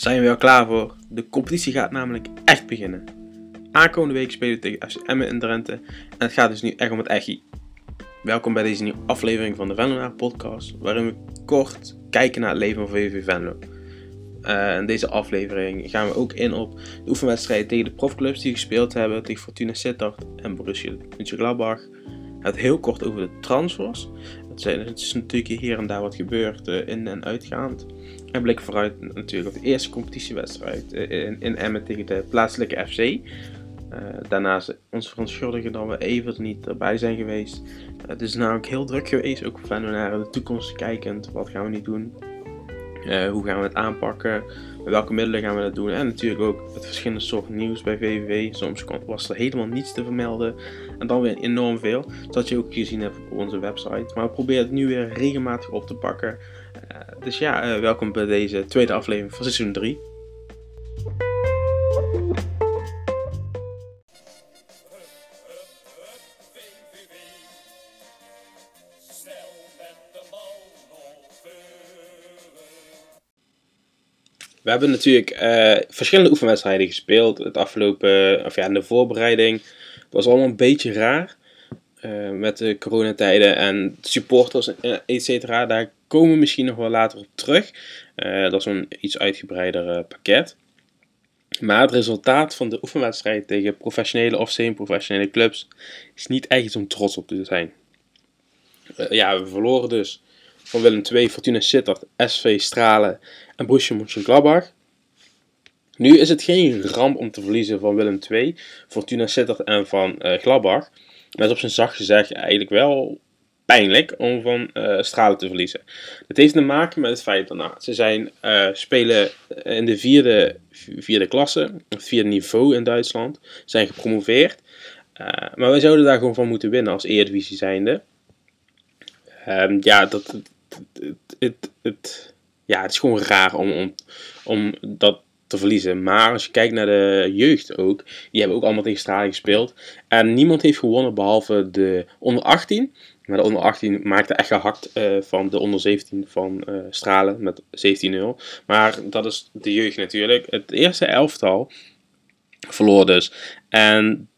zijn we al klaar voor. De competitie gaat namelijk echt beginnen. Aankomende week spelen we tegen FC Emmen in Drenthe. En het gaat dus nu echt om het echi. Welkom bij deze nieuwe aflevering van de Venlonaar podcast. Waarin we kort kijken naar het leven van VVV Venlo. Uh, in deze aflevering gaan we ook in op de oefenwedstrijden tegen de profclubs die gespeeld hebben. Tegen Fortuna Sittard en Borussia Mönchengladbach. Het heel kort over de transfers. Het, is natuurlijk hier en daar wat gebeurd uh, in en uitgaand. En blik vooruit natuurlijk op de eerste competitiewedstrijd in, in Emmen tegen de plaatselijke FC. Uh, daarnaast ons verontschuldigen dat we even niet erbij zijn geweest. Het is namelijk heel druk geweest, ook van naar de toekomst kijkend. Wat gaan we niet doen? Hoe gaan we het aanpakken? Met welke middelen gaan we dat doen? En natuurlijk ook het verschillende soorten nieuws bij VVV. Soms was er helemaal niets te vermelden. En dan weer enorm veel. Zoals je ook gezien hebt op onze website. Maar we proberen het nu weer regelmatig op te pakken. Uh, dus ja, uh, welkom bij deze tweede aflevering van seizoen 3. We hebben natuurlijk uh, verschillende oefenwedstrijden gespeeld. Het afgelopen, of ja, in de voorbereiding was allemaal een beetje raar. Uh, met de coronatijden en supporters, et cetera. Daar komen we misschien nog wel later op terug. Uh, dat is een iets uitgebreider pakket. Maar het resultaat van de oefenwedstrijd tegen professionele of semi-professionele clubs is niet echt iets om trots op te zijn. ja, we verloren dus van Willem II, Fortuna Sittard, SV Stralen en Borussia Mönchengladbach. Nu is het geen ramp om te verliezen van Willem II, Fortuna Sittard en van uh, Gladbach. Maar is op zijn zacht gezegd eigenlijk wel pijnlijk om van uh, Stralen te verliezen. Het heeft te maken met het feit dat ze zijn, uh, spelen in de vierde, vierde klasse, het vierde niveau in Duitsland, zijn gepromoveerd. maar wij zouden daar gewoon van moeten winnen als Eredivisie zijnde. Um, ja, dat, het, het, het, ja, het is gewoon raar om, om, om dat te verliezen. Maar als je kijkt naar de jeugd ook, die hebben ook allemaal tegen Stralen gespeeld. En niemand heeft gewonnen behalve de onder 18. Maar de onder 18 maakte echt gehakt uh, van de onder 17 van uh, Stralen met 17-0. Maar dat is de jeugd natuurlijk. Het eerste elftal verloor dus. En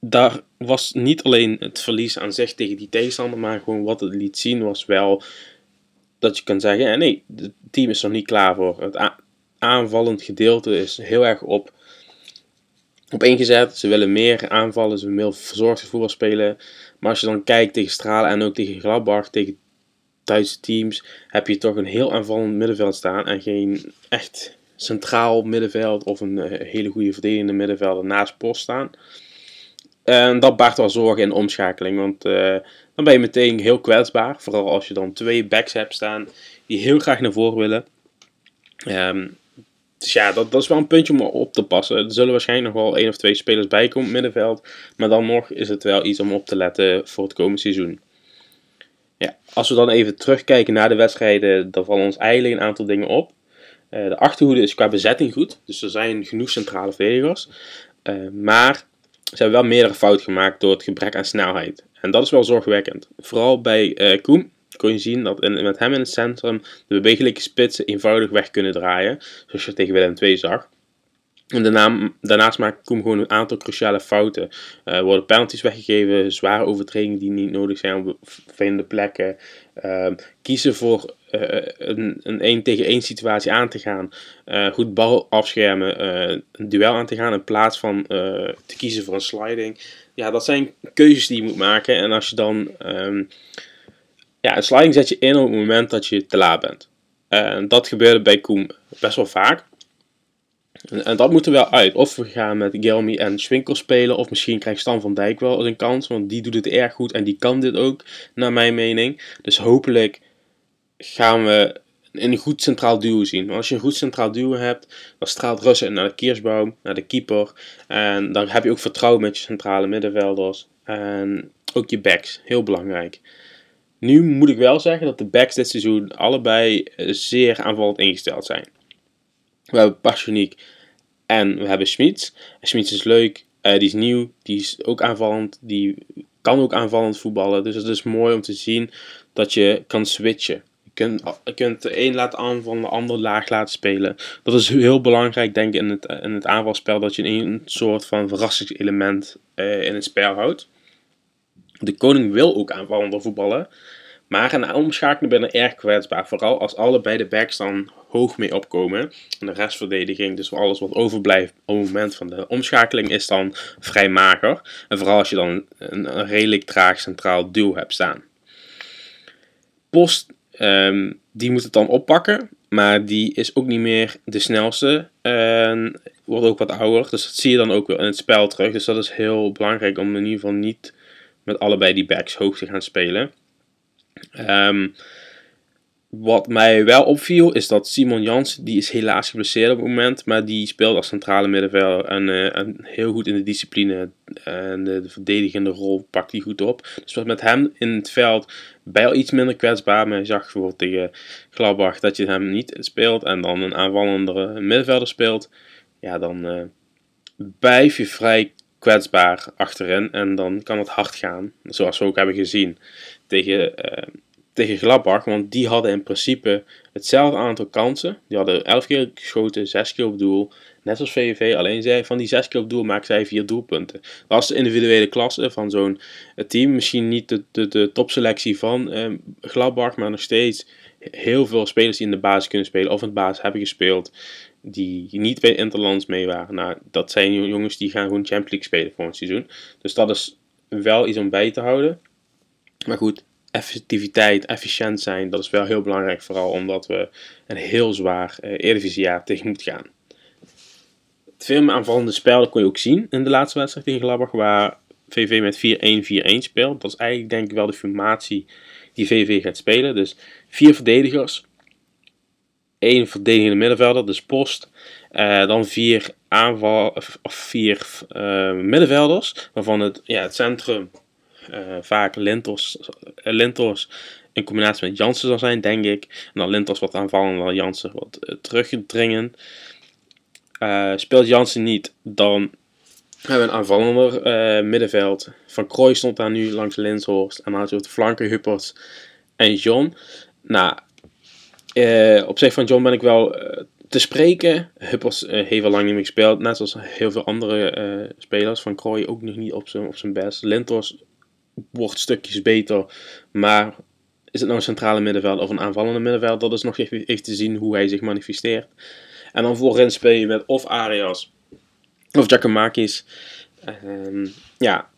daar was niet alleen het verlies aan zich tegen die tegenstander, maar gewoon wat het liet zien was wel dat je kan zeggen, nee, het team is nog niet klaar voor. Het aanvallend gedeelte is heel erg op, op ingezet. Ze willen meer aanvallen, ze willen meer verzorgd voetbal spelen. Maar als je dan kijkt tegen Stralen en ook tegen Gladbach, tegen Duitse teams, heb je toch een heel aanvallend middenveld staan en geen echt centraal middenveld of een hele goede verdedigende middenvelder naast post staan. En dat baart wel zorgen in omschakeling, want uh, dan ben je meteen heel kwetsbaar. Vooral als je dan twee backs hebt staan die heel graag naar voren willen. Um, dus ja, dat, is wel een puntje om op te passen. Er zullen waarschijnlijk nog wel één of twee spelers bij komen op middenveld. Maar dan nog is het wel iets om op te letten voor het komende seizoen. Ja, als we dan even terugkijken naar de wedstrijden, dan vallen ons eigenlijk een aantal dingen op. Uh, de achterhoede is qua bezetting goed. Dus er zijn genoeg centrale verdedigers. Uh, maar ze hebben wel meerdere fouten gemaakt door het gebrek aan snelheid. En dat is wel zorgwekkend. Vooral bij uh, Koen kon je zien dat in, met hem in het centrum de bewegelijke spitsen eenvoudig weg kunnen draaien. Zoals je tegen Willem II zag. En daarna, daarnaast maakt Koem gewoon een aantal cruciale fouten. Uh, worden penalties weggegeven, zware overtredingen die niet nodig zijn op vervelende plekken. Uh, kiezen voor uh, een, een 1 tegen 1 situatie aan te gaan. goed bal afschermen, een duel aan te gaan in plaats van te kiezen voor een sliding. Ja, dat zijn keuzes die je moet maken. En als je dan... Um, ja, een sliding zet je in op het moment dat je te laat bent. En dat gebeurde bij Koem best wel vaak. En, dat moet er wel uit. Of we gaan met Gelmi en Swinkel spelen. Of misschien krijgt Stan van Dijk wel een kans. Want die doet het erg goed. En die kan dit ook, naar mijn mening. Dus hopelijk gaan we een goed centraal duo zien. Want als je een goed centraal duo hebt, dan straalt Russen naar de Kiersboom, naar de keeper. En dan heb je ook vertrouwen met je centrale middenvelders. En ook je backs, heel belangrijk. Nu moet ik wel zeggen dat de backs dit seizoen allebei zeer aanvallend ingesteld zijn. We hebben Passioniek en we hebben Schmitz. Schmitz is leuk, uh, die is nieuw, die is ook aanvallend, die kan ook aanvallend voetballen. Dus het is mooi om te zien dat je kan switchen. kunt, je kunt de een laten aanvallen, de ander laag laten spelen. Dat is heel belangrijk, denk ik, in het, in het aanvalspel. Dat je een soort van verrassingselement uh, in het spel houdt. De koning wil ook aanvallender voetballen. Maar een omschakeling ben er erg kwetsbaar. Vooral als allebei de backs dan hoog mee opkomen. En de restverdediging, dus alles wat overblijft op het moment van de omschakeling, is dan vrij mager. En vooral als je dan een, redelijk traag centraal duo hebt staan. Post, um, die moet het dan oppakken. Maar die is ook niet meer de snelste. En wordt ook wat ouder. Dus dat zie je dan ook weer in het spel terug. Dus dat is heel belangrijk om in ieder geval niet met allebei die backs hoog te gaan spelen. Um, wat mij wel opviel is dat Simon Jans, die is helaas geblesseerd op het moment, maar die speelt als centrale middenvelder en, en heel goed in de discipline en de, de, verdedigende rol pakt hij goed op. Dus met hem in het veld bij al iets minder kwetsbaar, maar je zag bijvoorbeeld tegen Gladbach dat je hem niet speelt en dan een aanvallende middenvelder speelt, ja dan uh, blijf je vrij kwetsbaar achterin en dan kan het hard gaan, zoals we ook hebben gezien tegen... Uh, tegen Gladbach, want die hadden in principe hetzelfde aantal kansen. Die hadden 11 keer geschoten, 6 keer op doel. Net als VVV, alleen zij van die 6 keer op doel maakten zij 4 doelpunten. Dat was de individuele klasse van zo'n team. Misschien niet de, de, de topselectie van eh, Gladbach, maar nog steeds heel veel spelers die in de basis kunnen spelen of in de basis hebben gespeeld. Die niet bij Interlands mee waren. Nou, dat zijn jongens die gaan gewoon Champions League spelen voor een seizoen. Dus dat is wel iets om bij te houden. Maar goed, effectiviteit, efficiënt zijn, dat is wel heel belangrijk. Vooral omdat we een heel zwaar uh, Eredivisiejaar tegen moeten gaan. Het veel aanvallende spel dat kon je ook zien in de laatste wedstrijd tegen Gladbach, waar VV met 4-1-4-1 speelt. Dat is eigenlijk denk ik wel de formatie die VV gaat spelen. Dus vier verdedigers, één verdedigende middenvelder, dus post. Uh, dan vier aanval, of vier uh, middenvelders, waarvan het, ja, het centrum uh, vaak Lentos, uh, Lentos in combinatie met Jansen zal zijn, denk ik. En dan Lentos wat aanvallen, dan Jansen wat teruggedringen. speelt Jansen niet, dan hebben we een aanvallender middenveld. Van Krooi stond daar nu langs Linshorst. En dan had je de flanken Huppert en John. Nou, op zich van John ben ik wel te spreken. Huppers heeft al lang niet meer gespeeld. Net zoals heel veel andere spelers. Van Krooi ook nog niet op zijn, op zijn best. Lintos wordt stukjes beter. Maar is het nou een centrale middenveld of een aanvallende middenveld? Dat is nog even, even te zien hoe hij zich manifesteert. En dan voorin speel je met of Arias of Giacomakis. Um, ja,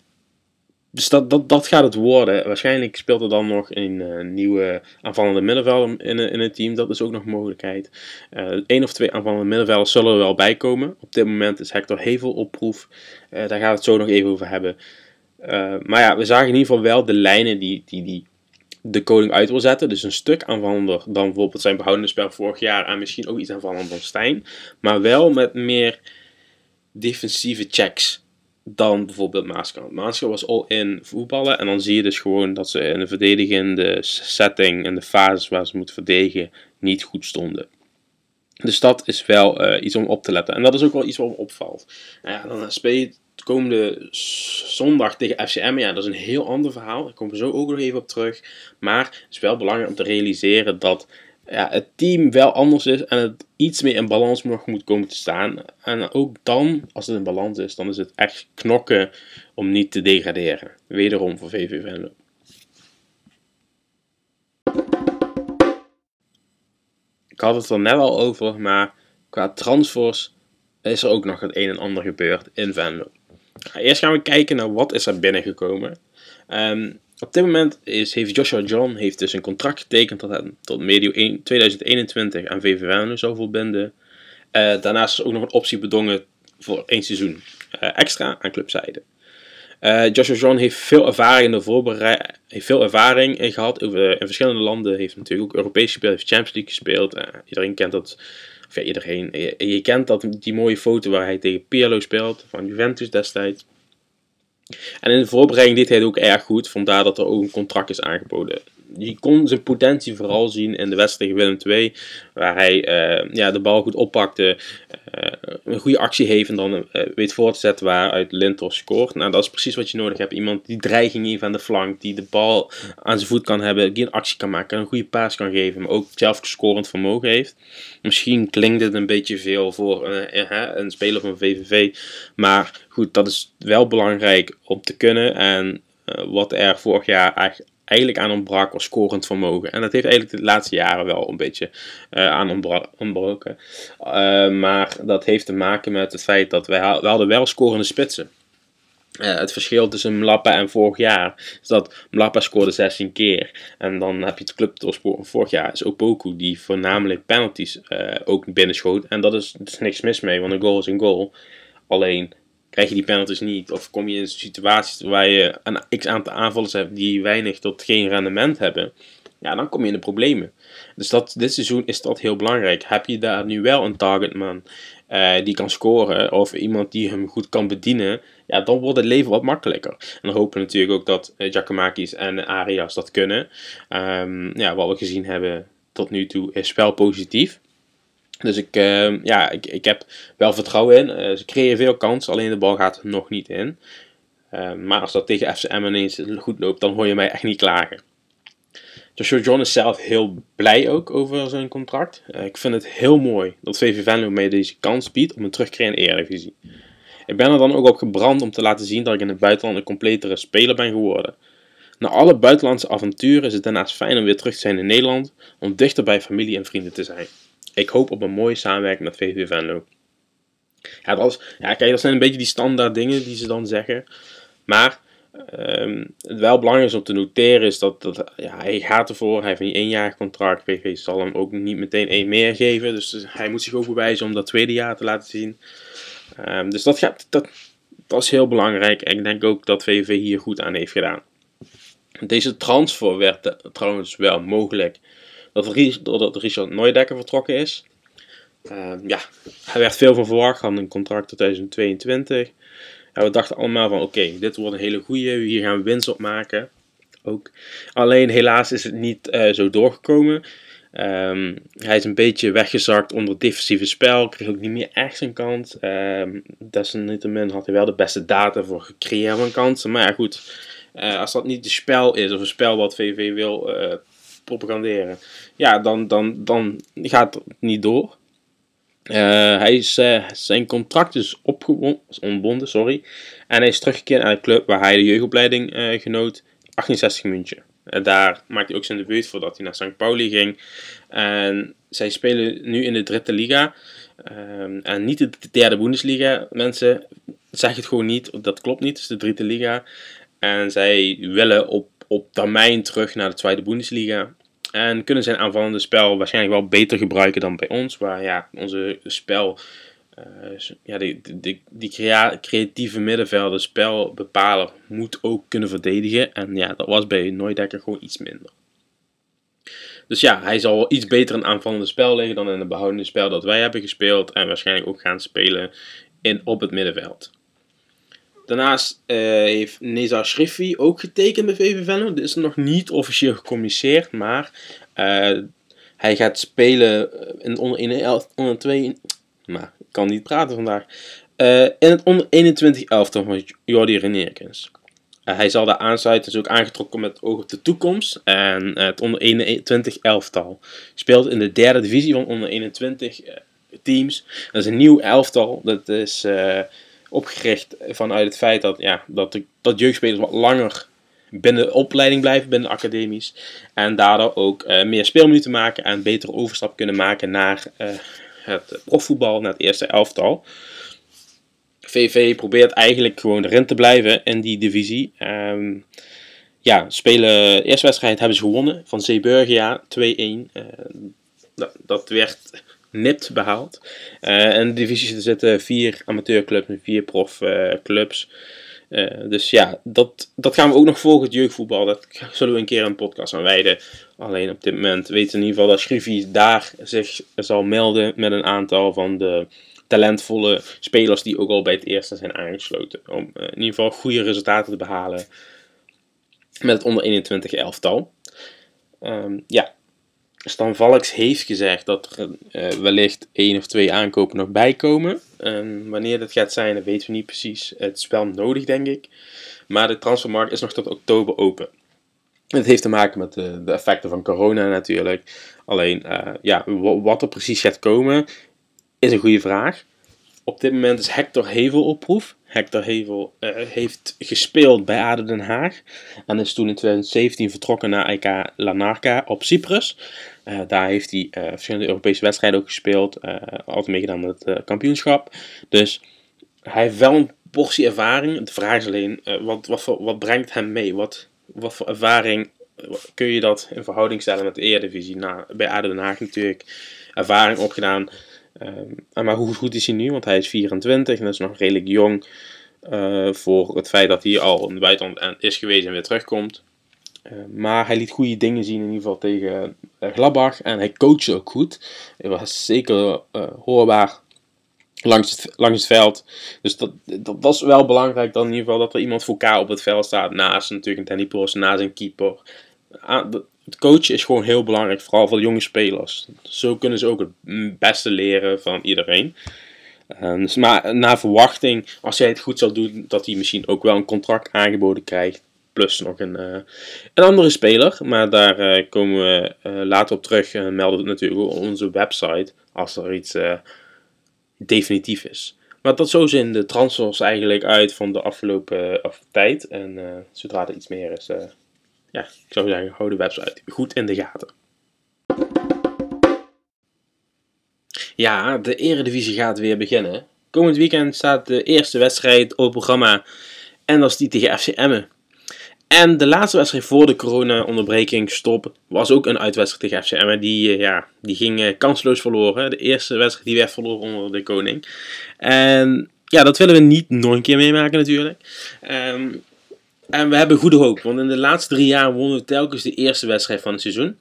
dus dat, dat, dat gaat het worden. Waarschijnlijk speelt er dan nog een uh, nieuwe aanvallende middenveld in, in het team. Dat is ook nog een mogelijkheid. Eén of twee aanvallende middenvelders zullen er wel bij komen. Op dit moment is Hector Hevel op proef. Daar gaan we het zo nog even over hebben. Maar ja, we zagen in ieder geval wel de lijnen die, die, die de koning uit wil zetten. Dus een stuk aanvallender dan bijvoorbeeld zijn behoudende spel vorig jaar. En misschien ook iets aanvallender dan Stijn. Maar wel met meer defensieve checks dan bijvoorbeeld Maaskant. Maaskant was all-in voetballen. En dan zie je dus gewoon dat ze in de verdedigende setting en de fases waar ze moeten verdedigen niet goed stonden. Dus dat is wel uh, iets om op te letten. En dat is ook wel iets wat me opvalt. Nou ja, dan speel je komende zondag tegen FCM, ja, dat is een heel ander verhaal. Daar komen we zo ook nog even op terug. Maar het is wel belangrijk om te realiseren dat ja, het team wel anders is en het iets meer in balans nog moet komen te staan. En ook dan, als het in balans is, dan is het echt knokken om niet te degraderen. Wederom voor VV Venlo. Ik had het er net al over, maar qua transfers is er ook nog het een en ander gebeurd in Venlo. Eerst gaan we kijken naar wat is er binnengekomen. Um, op dit moment is, heeft Joshua John heeft dus een contract getekend hij tot medio 2021 aan VV Venlo zal volbinden. Uh, daarnaast is ook nog een optie bedongen voor één seizoen uh, extra aan clubzijde. Uh, Joshua John heeft veel ervaring in de heeft veel ervaring in gehad over, in verschillende landen. Heeft natuurlijk ook Europees gespeeld, heeft Champions League gespeeld. iedereen kent dat of ja, iedereen, je, je, kent dat, die mooie foto waar hij tegen Pirlo speelt, van Juventus destijds. En in de voorbereiding deed hij het ook erg goed, vandaar dat er ook een contract is aangeboden. Je kon zijn potentie vooral zien in de wedstrijd tegen Willem II. Waar hij uh, ja, de bal goed oppakte. Uh, een goede actie heeft en dan uh, weet voor te zetten waaruit Lintos scoort. Nou, dat is precies wat je nodig hebt. Iemand die dreiging heeft aan de flank. Die de bal aan zijn voet kan hebben. Die een actie kan maken. Een goede paas kan geven. Maar ook zelf scorend vermogen heeft. Misschien klinkt het een beetje veel voor een speler van VVV. Maar goed, dat is wel belangrijk om te kunnen. En wat er vorig jaar eigenlijk eigenlijk aan ontbrak was scorend vermogen. En dat heeft eigenlijk de laatste jaren wel een beetje uh, aan ontbroken. Uh, maar dat heeft te maken met het feit dat wij we hadden wel scorende spitsen. Uh, het verschil tussen Mlappa en vorig jaar is dat Mlappa scoorde 16 keer. En dan heb je het club vorig jaar is Opoku die voornamelijk penalties ook binnenschoot. En dat is, is niks mis mee, want een goal is een goal. Alleen krijg je die penalties niet. Of kom je in situaties waar je een x aantal aanvallers hebt die weinig tot geen rendement hebben. Ja, dan kom je in de problemen. Dus dat, dit seizoen is dat heel belangrijk. Heb je daar nu wel een targetman uh, die kan scoren, of iemand die hem goed kan bedienen, ja, dan wordt het leven wat makkelijker. En dan hopen we natuurlijk ook dat uh, Giacomakis en Arias dat kunnen. Um, ja, wat we gezien hebben tot nu toe is wel positief. Dus ik, uh, ja, ik, ik heb wel vertrouwen in. Uh, ze creëren veel kans, alleen de bal gaat nog niet in. Uh, maar als dat tegen FCM ineens goed loopt, dan hoor je mij echt niet klagen. Joshua John is zelf heel blij ook over zijn contract. Eh, ik vind het heel mooi dat VV Venlo mij deze kans biedt om een terugkeer in de Eredivisie. Ik ben er dan ook op gebrand om te laten zien dat ik in het buitenland een completere speler ben geworden. Na alle buitenlandse avonturen is het daarnaast fijn om weer terug te zijn in Nederland, om dichter bij familie en vrienden te zijn ik hoop op een mooie samenwerking met VV Venlo. Ja, dat, ja, kijk, dat zijn een beetje die standaard dingen die ze dan zeggen. Maar um, het wel belangrijk is om te noteren is dat, dat ja, hij gaat ervoor. Hij heeft een éénjarig contract. VV zal hem ook niet meteen één meer geven. Dus hij moet zich ook bewijzen om dat tweede jaar te laten zien. Um, dus dat, gaat, dat, dat is heel belangrijk. En ik denk ook dat VV hier goed aan heeft gedaan. Deze transfer werd trouwens wel mogelijk dat Richard Neudekker vertrokken is. Uh, ja, hij werd veel van verwacht, had een contract tot 2022. En we dachten allemaal van oké, dit wordt een hele goede, hier gaan we winst op maken. Ook. Alleen helaas is het niet uh, zo doorgekomen. Um, hij is een beetje weggezakt onder het defensieve spel, kreeg ook niet meer echt zijn kans. Um, desalniettemin had hij wel de beste data voor het creëren van kansen. Maar ja, goed, uh, als dat niet het spel is of een spel wat VV wil uh, propaganderen, ja, dan, dan, dan gaat het niet door. Uh, hij is, uh, zijn contract is ontbonden, sorry. En hij is teruggekeerd naar de club waar hij de jeugdopleiding uh, genoot, 68 München. daar maakte hij ook zijn debuut voordat hij naar St. Pauli ging. En zij spelen nu in de dritte liga. Ehm, en niet de derde Bundesliga. Mensen zeggen het gewoon niet, dat klopt niet. Het is de dritte liga. En zij willen op, op termijn terug naar de tweede Bundesliga. En kunnen zijn aanvallende spel waarschijnlijk wel beter gebruiken dan bij ons. Waar ja, onze spel, uh, ja, die, die, die creatieve middenvelden, spelbepaler, moet ook kunnen verdedigen. En ja, dat was bij Nooidekker gewoon iets minder. Dus ja, hij zal iets beter in aanvallende spel liggen dan in het behoudende spel dat wij hebben gespeeld. En waarschijnlijk ook gaan spelen in, op het middenveld. Daarnaast uh, heeft Neza Shrifi ook getekend bij VV Venlo. Dit is nog niet officieel gecommuniceerd, maar uh, hij gaat spelen in het onder, onder 2. Maar ik kan niet praten vandaag. In het onder 21 elftal van Jordi Renerkens. hij zal daar aansluiten, is ook aangetrokken met oog op de toekomst. En het onder 21 elftal speelt in de derde divisie van onder 21 teams. Dat is een nieuw elftal. Dat is opgericht vanuit het feit dat, ja, dat, de, dat jeugdspelers wat langer binnen de opleiding blijven, binnen de academies. En daardoor ook uh, meer speelminuten maken en betere overstap kunnen maken naar uh, het profvoetbal, naar het eerste elftal. VV probeert eigenlijk gewoon erin te blijven in die divisie. Um, ja, spelen, eerste wedstrijd hebben ze gewonnen van Zeeburgia 2-1. Uh, dat, dat werd nipt behaald. Uh, in de divisie zitten vier amateurclubs en vier profclubs. Uh, dus ja, dat, dat gaan we ook nog volgen, het jeugdvoetbal. Dat zullen we een keer een podcast aan wijden. Alleen op dit moment weten we in ieder geval dat Schrivi daar zich zal melden met een aantal van de talentvolle spelers die ook al bij het eerste zijn aangesloten. Om in ieder geval goede resultaten te behalen met het onder 21 elftal. Ehm, ja, Stan Valks heeft gezegd dat er uh, wellicht één of twee aankopen nog bijkomen. En wanneer dat gaat zijn, weten we niet precies. Het is wel nodig, denk ik. Maar de transfermarkt is nog tot oktober open. Het heeft te maken met de, de effecten van corona natuurlijk. Alleen, uh, ja, wat er precies gaat komen, is een goede vraag. Op dit moment is Hector Hevel op proef. Hector Hevel uh, heeft gespeeld bij ADO Den Haag. En is toen in 2017 vertrokken naar IK Lanarka op Cyprus. Uh, daar heeft hij uh, verschillende Europese wedstrijden ook gespeeld. altijd meegedaan met het kampioenschap. Dus hij heeft wel een portie ervaring. De vraag is alleen, wat, wat, wat brengt hem mee? Wat, wat voor ervaring kun je dat in verhouding stellen met de Eredivisie? Nou, bij ADO Den Haag natuurlijk ervaring opgedaan. Um, maar hoe goed is hij nu? Want hij is 24 en dat is nog redelijk jong. Uh, voor het feit dat hij al in het buitenland is geweest en weer terugkomt. Uh, maar hij liet goede dingen zien in ieder geval tegen uh, Gladbach. En hij coachte ook goed. Hij was zeker hoorbaar langs het, langs het veld. Dus dat, dat, is wel belangrijk dan in ieder geval dat er iemand voor elkaar op het veld staat. Naast natuurlijk een Danny naast een keeper. Ah, het coachen is gewoon heel belangrijk, vooral voor jonge spelers. Zo kunnen ze ook het beste leren van iedereen. Uh, dus maar naar verwachting, als jij het goed zal doen, dat hij misschien ook wel een contract aangeboden krijgt. Plus nog een, uh, een andere speler. Maar daar uh, komen we later op terug. En melden we natuurlijk op onze website als er iets definitief is. Maar tot zo zien de transfers eigenlijk uit van de afgelopen tijd. En zodra er iets meer is, ja, ik zou zeggen, hou de website goed in de gaten. Ja, de Eredivisie gaat weer beginnen. Komend weekend staat de eerste wedstrijd op programma. En dat is die tegen FC Emmen. En de laatste wedstrijd voor de corona-onderbreking stop was ook een uitwedstrijd tegen FC Emmen. Die, eh, ja, die ging eh, kansloos verloren. De eerste wedstrijd die werd verloren onder de koning. En ja, dat willen we niet nog een keer meemaken natuurlijk. Um, en we hebben goede hoop, want in de laatste drie jaar wonnen we telkens de eerste wedstrijd van het seizoen.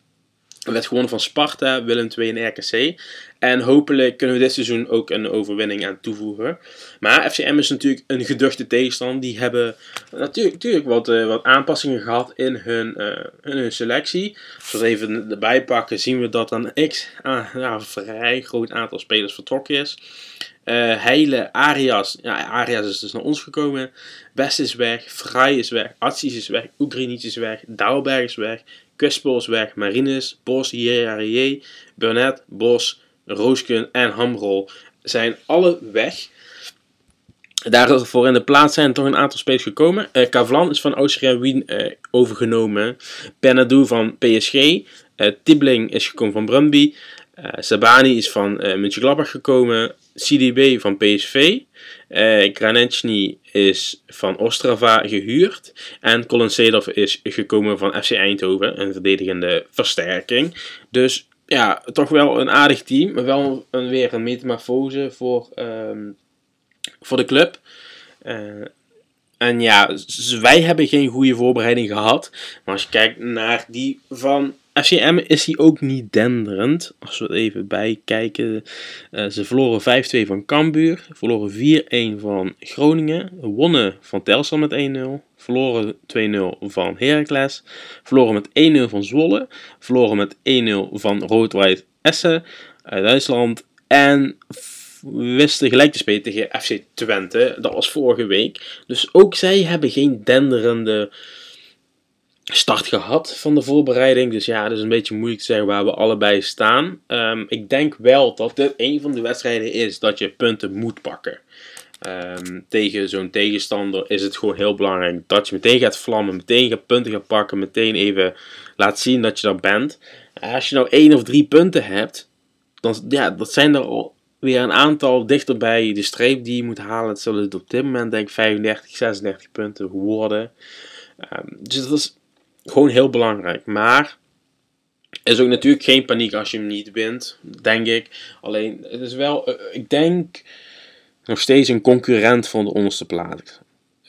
We werd gewonnen van Sparta, Willem II en RKC. En hopelijk kunnen we dit seizoen ook een overwinning aan toevoegen. Maar FCM is natuurlijk een geduchte tegenstander. Die hebben natuurlijk, natuurlijk wat, uh, wat aanpassingen gehad in hun, in hun selectie. Als we even erbij pakken, zien we dat een x ah, een vrij groot aantal spelers vertrokken is. Uh, Heile, Arias. Ja, Arias is dus naar ons gekomen. Best is weg. Vrij is weg. Atsis is weg. Oegrinic is weg. Douwberg is weg. Kuspo is weg. Marines, Bos, Hierarié, Burnett, Bos, Roosken en Hamrol zijn alle weg. Daarvoor in de plaats zijn toch een aantal spelers gekomen. Uh, Kavlan is van Austria Wien uh, overgenomen. Benadou van PSG. Uh, is gekomen van Brumby. Sabani is van uh, Mönchengladbach gekomen. CDB van PSV. Uh, is van Ostrava gehuurd. En Colin Seedorf is gekomen van FC Eindhoven, een verdedigende versterking. Dus ja, toch wel een aardig team. Maar wel een, weer een metamorfose voor, um, voor de club. En ja, wij hebben geen goede voorbereiding gehad. Maar als je kijkt naar die van FCM is hij ook niet denderend. Als we even bijkijken. Uh, ze verloren 5-2 van Cambuur. Verloren 4-1 van Groningen. Wonnen van Telstar met 1-0. Verloren 2-0 van Heracles. Verloren met 1-0 van Zwolle. Verloren met 1-0 van Rood-White Essen uit Duitsland. En wisten gelijk te spelen tegen FC Twente. Dat was vorige week. Dus ook zij hebben geen denderende start gehad van de voorbereiding. Dus ja, het is een beetje moeilijk te zeggen waar we allebei staan. Um, ik denk wel dat dit een van de wedstrijden is dat je punten moet pakken. Um, tegen zo'n tegenstander is het gewoon heel belangrijk dat je meteen gaat vlammen, meteen gaat punten gaat pakken, meteen even laat zien dat je er bent. Als je nou één of drie punten hebt, dan ja, dat zijn er al weer een aantal dichterbij de streep die je moet halen. Het zullen het op dit moment denk ik 35, 36 punten worden. Um, dus dat is gewoon heel belangrijk. Maar is ook natuurlijk geen paniek als je hem niet wint, denk ik. Alleen, het is wel, uh, ik denk, nog steeds een concurrent van de onderste plaats.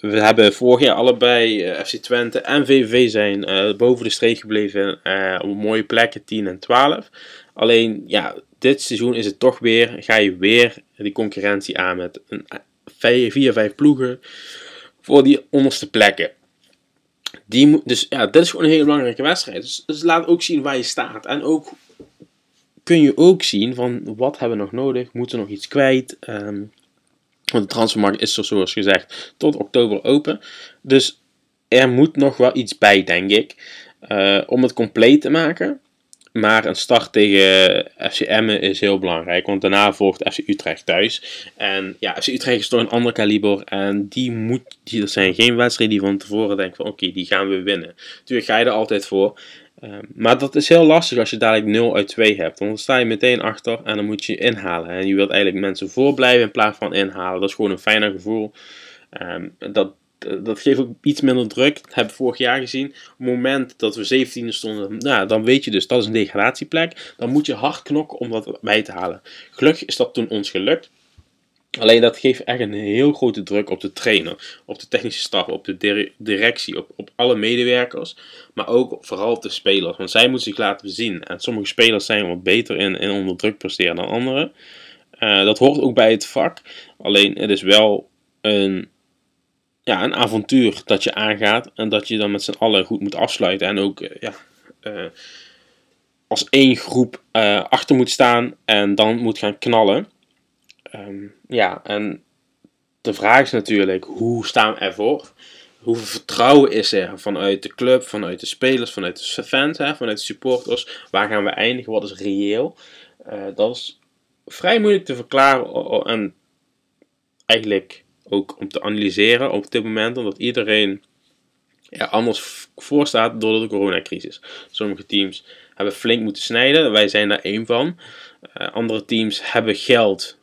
We hebben vorig jaar allebei uh, FC Twente en VVV zijn uh, boven de streep gebleven op mooie plekken 10 en 12. Alleen, ja, dit seizoen is het toch weer, ga je weer die concurrentie aan met een 4, 5 ploegen voor die onderste plekken. Die dus ja, dit is gewoon een hele belangrijke wedstrijd. Dus, dus laat ook zien waar je staat. En ook kun je ook zien van wat hebben we nog nodig? Moeten we nog iets kwijt? Ehm, want de transfermarkt is zoals gezegd tot oktober open. Dus er moet nog wel iets bij, denk ik. Uh, om het compleet te maken. Maar een start tegen FC Emmen is heel belangrijk. Want daarna volgt FC Utrecht thuis. En ja, FC Utrecht is toch een ander kaliber. En die moet, die, er zijn geen wedstrijden die van tevoren denken van oké, die gaan we winnen. Tuurlijk ga je er altijd voor. Ehm, maar dat is heel lastig als je dadelijk 0 uit 2 hebt. Want dan sta je meteen achter en dan moet je inhalen. En je wilt eigenlijk mensen voorblijven in plaats van inhalen. Dat is gewoon een fijner gevoel. Um, dat, dat geeft ook iets minder druk. Dat hebben we vorig jaar gezien. Op het moment dat we 17e stonden, nou, dan weet je dus dat is een degradatieplek. Dan moet je hard knokken om dat bij te halen. Gelukkig is dat toen ons gelukt. Alleen dat geeft echt een heel grote druk op de trainer, op de technische staf, op de directie, op, op alle medewerkers. Maar ook vooral op de spelers. Want zij moeten zich laten zien. En sommige spelers zijn wat beter in, in onder druk presteren dan anderen. Uh, dat hoort ook bij het vak. Alleen het is wel een, ja, een avontuur dat je aangaat. En dat je dan met z'n allen goed moet afsluiten. En ook uh, ja, uh, als één groep achter moet staan en dan moet gaan knallen. Um, ja, en de vraag is natuurlijk, hoe staan we ervoor? Hoeveel vertrouwen is er vanuit de club, vanuit de spelers, vanuit de fans, hè, vanuit de supporters? Waar gaan we eindigen? Wat is reëel? Dat is vrij moeilijk te verklaren en eigenlijk ook om te analyseren op dit moment, omdat iedereen er anders voor staat door de coronacrisis. Sommige teams hebben flink moeten snijden, wij zijn daar één van. Uh, andere teams hebben geld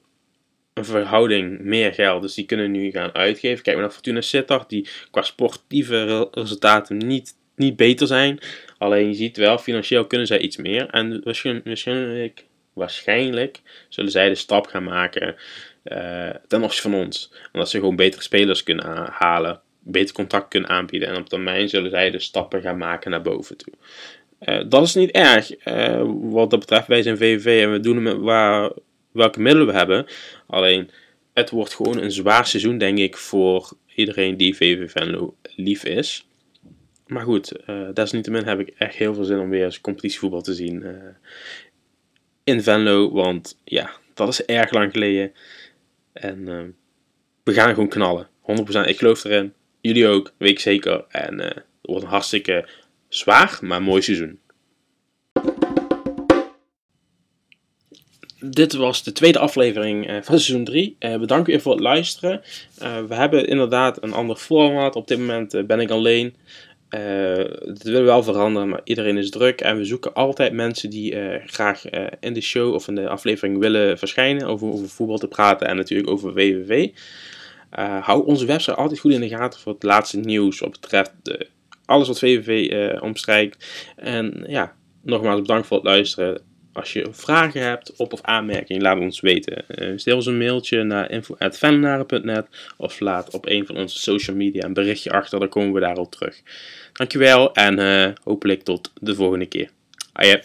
een verhouding meer geld. Dus die kunnen nu gaan uitgeven. Kijk maar naar Fortuna Sittard, die qua sportieve resultaten niet, niet beter zijn. Alleen je ziet wel, financieel kunnen zij iets meer. En waarschijnlijk, waarschijnlijk zullen zij de stap gaan maken ten opzichte van ons. Omdat ze gewoon betere spelers kunnen halen, beter contact kunnen aanbieden. En op termijn zullen zij de stappen gaan maken naar boven toe. Uh, dat is niet erg. Uh, wat dat betreft, wij zijn VVV en we doen het waar welke middelen we hebben. Alleen, het wordt gewoon een zwaar seizoen, denk ik, voor iedereen die VV Venlo lief is. Maar goed, uh, heb ik echt heel veel zin om weer eens competitievoetbal te zien in Venlo. Want ja, dat is erg lang geleden. En uh, we gaan gewoon knallen. 100%. Ik geloof erin. Jullie ook, weet ik zeker. En het wordt een hartstikke zwaar, maar mooi seizoen. dit was de tweede aflevering uh, van seizoen 3. Uh, bedankt u voor het luisteren. Uh, we hebben inderdaad een ander format. Op dit moment ben ik alleen. Dat willen we wel veranderen, maar iedereen is druk. En we zoeken altijd mensen die graag in de show of in de aflevering willen verschijnen. Over, over voetbal te praten en natuurlijk over WWW. hou onze website altijd goed in de gaten voor het laatste nieuws wat betreft alles wat VVV omstrijkt. En ja, nogmaals bedankt voor het luisteren. Als je vragen hebt, op- of aanmerkingen, laat ons weten. Uh, stel ons een mailtje naar info.fanlenaren.net of laat op een van onze social media een berichtje achter, dan komen we daarop terug. Dankjewel en uh, hopelijk tot de volgende keer. Aje.